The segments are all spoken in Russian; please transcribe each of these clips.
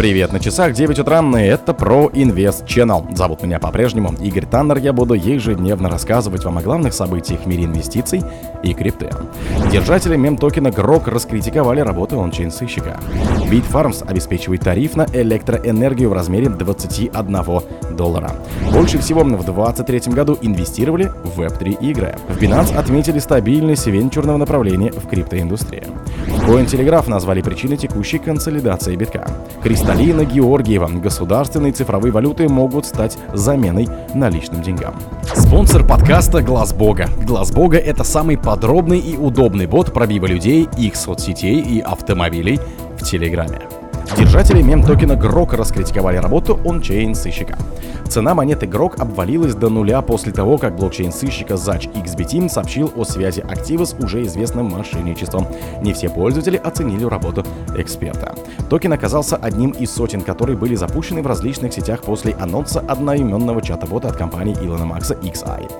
Привет, на часах 9 утра, и это про Инвест Channel. Зовут меня по-прежнему Игорь Таннер, я буду ежедневно рассказывать вам о главных событиях в мире инвестиций и крипты. Держатели мем-токена GROK раскритиковали работу ончейн-сыщика. Bitfarms обеспечивает тариф на электроэнергию в размере 21 доллара. Больше всего в 2023 году инвестировали в Web3 игры. В Binance отметили стабильность венчурного направления в криптоиндустрии. Cointelegraph назвали причиной текущей консолидации битка. Кристаллина Георгиева. Государственные цифровые валюты могут стать заменой наличным деньгам. Спонсор подкаста Глаз Бога. Глаз Бога это самый подробный и удобный бот пробива людей, их соцсетей и автомобилей в Телеграме. Держатели мем-токена Грок раскритиковали работу ончейн сыщика. Цена монеты Грок обвалилась до нуля после того, как блокчейн сыщика Зач XBT сообщил о связи актива с уже известным мошенничеством. Не все пользователи оценили работу эксперта. Токен оказался одним из сотен, которые были запущены в различных сетях после анонса одноименного чата-бота от компании Илона Макса XI.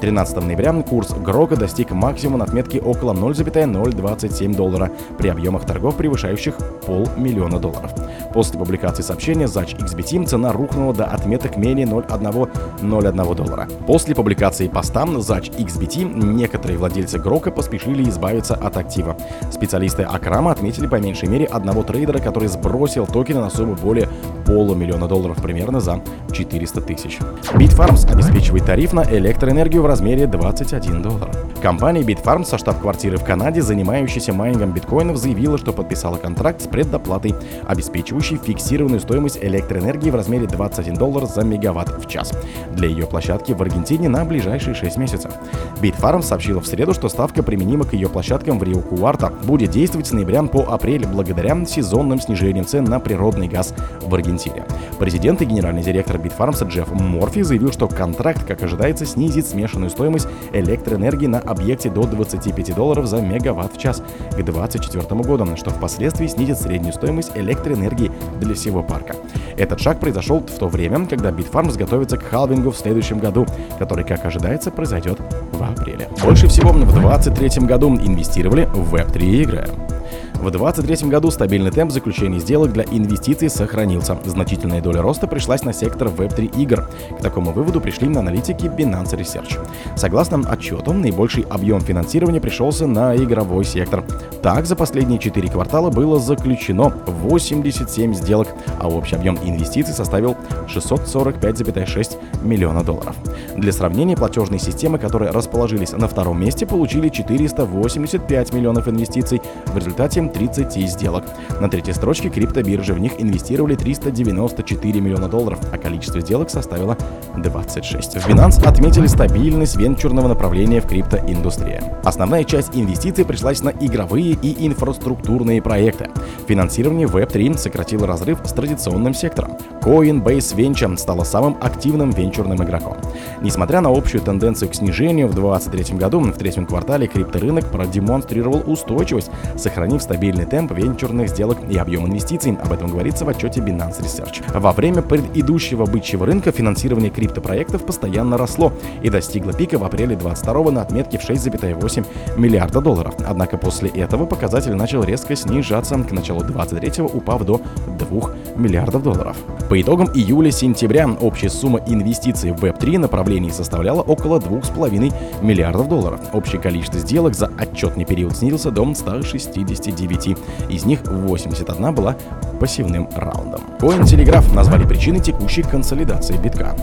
13 ноября курс Грока достиг максимума отметки около 0,027 доллара при объемах торгов, превышающих полмиллиона долларов. После публикации сообщения Зач XBT цена рухнула до отметок менее 0,101 доллара. После публикации поста Зач XBT некоторые владельцы Грока поспешили избавиться от актива. Специалисты Акрама отметили по меньшей мере одного трейдера, который сбросил токены на сумму более полумиллиона долларов примерно за 400 тысяч. Bitfarms обеспечивает тариф на электроэнергию в размере 21 доллар. Компания Bitfarms со штаб-квартиры в Канаде, занимающаяся майнингом биткоинов, заявила, что подписала контракт с предоплатой, обеспечивающий фиксированную стоимость электроэнергии в размере 21 доллар за мегаватт в час для ее площадки в Аргентине на ближайшие 6 месяцев. Bitfarms сообщила в среду, что ставка применима к ее площадкам в Рио Куарта будет действовать с ноября по апрель благодаря сезонным снижениям цен на природный газ в Аргентине. Президент и генеральный директор Bitfarms Джефф Морфи заявил, что контракт, как ожидается, снизит смешанную стоимость электроэнергии на объекте до 25 долларов за мегаватт в час к 2024 году, что впоследствии снизит среднюю стоимость электроэнергии для всего парка. Этот шаг произошел в то время, когда Bitfarms готовится к халвингу в следующем году, который, как ожидается, произойдет в апреле. Больше всего в 2023 году инвестировали в Web3 игры. В 2023 году стабильный темп заключения сделок для инвестиций сохранился. Значительная доля роста пришлась на сектор Web3 игр. К такому выводу пришли на аналитики Binance Research. Согласно отчету, наибольший объем финансирования пришелся на игровой сектор. Так, за последние 4 квартала было заключено 87 сделок, а общий объем инвестиций составил 645,6 миллиона долларов. Для сравнения, платежные системы, которые расположились на втором месте, получили 485 миллионов инвестиций в результате 30 сделок. На третьей строчке криптобиржи, в них инвестировали 394 миллиона долларов, а количество сделок составило 26. В Binance отметили стабильность венчурного направления в криптоиндустрии. Основная часть инвестиций пришлась на игровые и инфраструктурные проекты. Финансирование Web3 сократило разрыв с традиционным сектором. Coinbase Venture стала самым активным венчурным игроком. Несмотря на общую тенденцию к снижению, в 2023 году в третьем квартале крипторынок продемонстрировал устойчивость, сохранив стабильный темп венчурных сделок и объем инвестиций. Об этом говорится в отчете Binance Research. Во время предыдущего бычьего рынка финансирование криптопроектов постоянно росло и достигло пика в апреле 22 на отметке в 6,8 миллиарда долларов. Однако после этого показатель начал резко снижаться к началу 23 упав до 2 миллиардов долларов. По итогам июля-сентября общая сумма инвестиций в Web3 направлений составляла около 2,5 миллиардов долларов. Общее количество сделок за отчетный период снизился до 169 9, из них 81 была пассивным раундом. Cointelegraph назвали причиной текущей консолидации битка.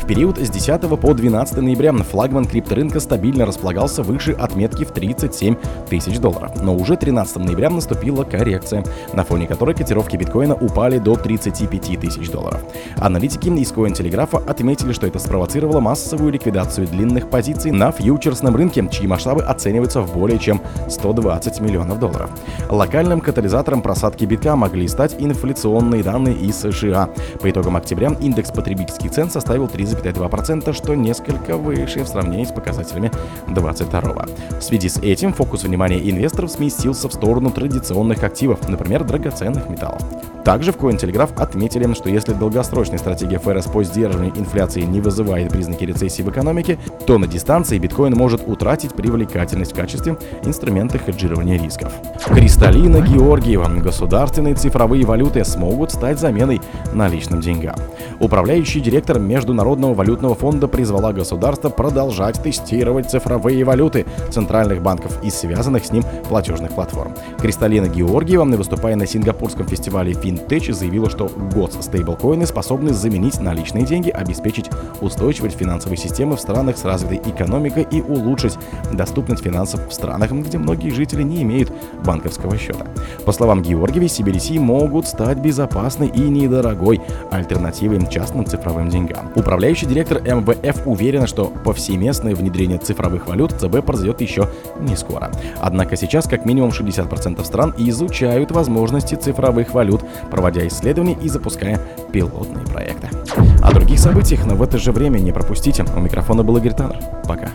В период с 10 по 12 ноября флагман крипторынка стабильно располагался выше отметки в 37 тысяч долларов, но уже 13 ноября наступила коррекция, на фоне которой котировки биткоина упали до 35 тысяч долларов. Аналитики из Cointelegraph отметили, что это спровоцировало массовую ликвидацию длинных позиций на фьючерсном рынке, чьи масштабы оцениваются в более чем 120 миллионов долларов. Локальным катализатором просадки битка могли стать инфляционные данные из США. По итогам октября индекс потребительских цен составил 3,2%, что несколько выше в сравнении с показателями 2022. В связи с этим фокус внимания инвесторов сместился в сторону традиционных активов, например, драгоценных металлов. Также в Cointelegraph отметили, что если долгосрочная стратегия ФРС по сдерживанию инфляции не вызывает признаки рецессии в экономике, то на дистанции биткоин может утратить привлекательность в качестве инструмента хеджирования рисков. Кристаллина Георгиева. Государственные цифровые валюты смогут стать заменой наличным деньгам. Управляющий директор Международного валютного фонда призвала государство продолжать тестировать цифровые валюты центральных банков и связанных с ним платежных платформ. Кристаллина Георгиева, выступая на сингапурском фестивале FinTech, заявила, что GOTS стейблкоины способны заменить наличные деньги, обеспечить устойчивость финансовой системы в странах с развитой экономикой и улучшить доступность финансов в странах, где многие жители не имеют банковского счета. По словам Георгиевой, CBDC могут стать безопасной и недорогой альтернативой частным цифровым деньгам. Управляющий директор МВФ уверена, что повсеместное внедрение цифровых валют ЦБ произойдет еще не скоро. Однако сейчас как минимум 60% стран изучают возможности цифровых валют, проводя исследования и запуская пилотные проекты. О других событиях, но в это же время не пропустите. У микрофона был Игорь Таннер. Пока.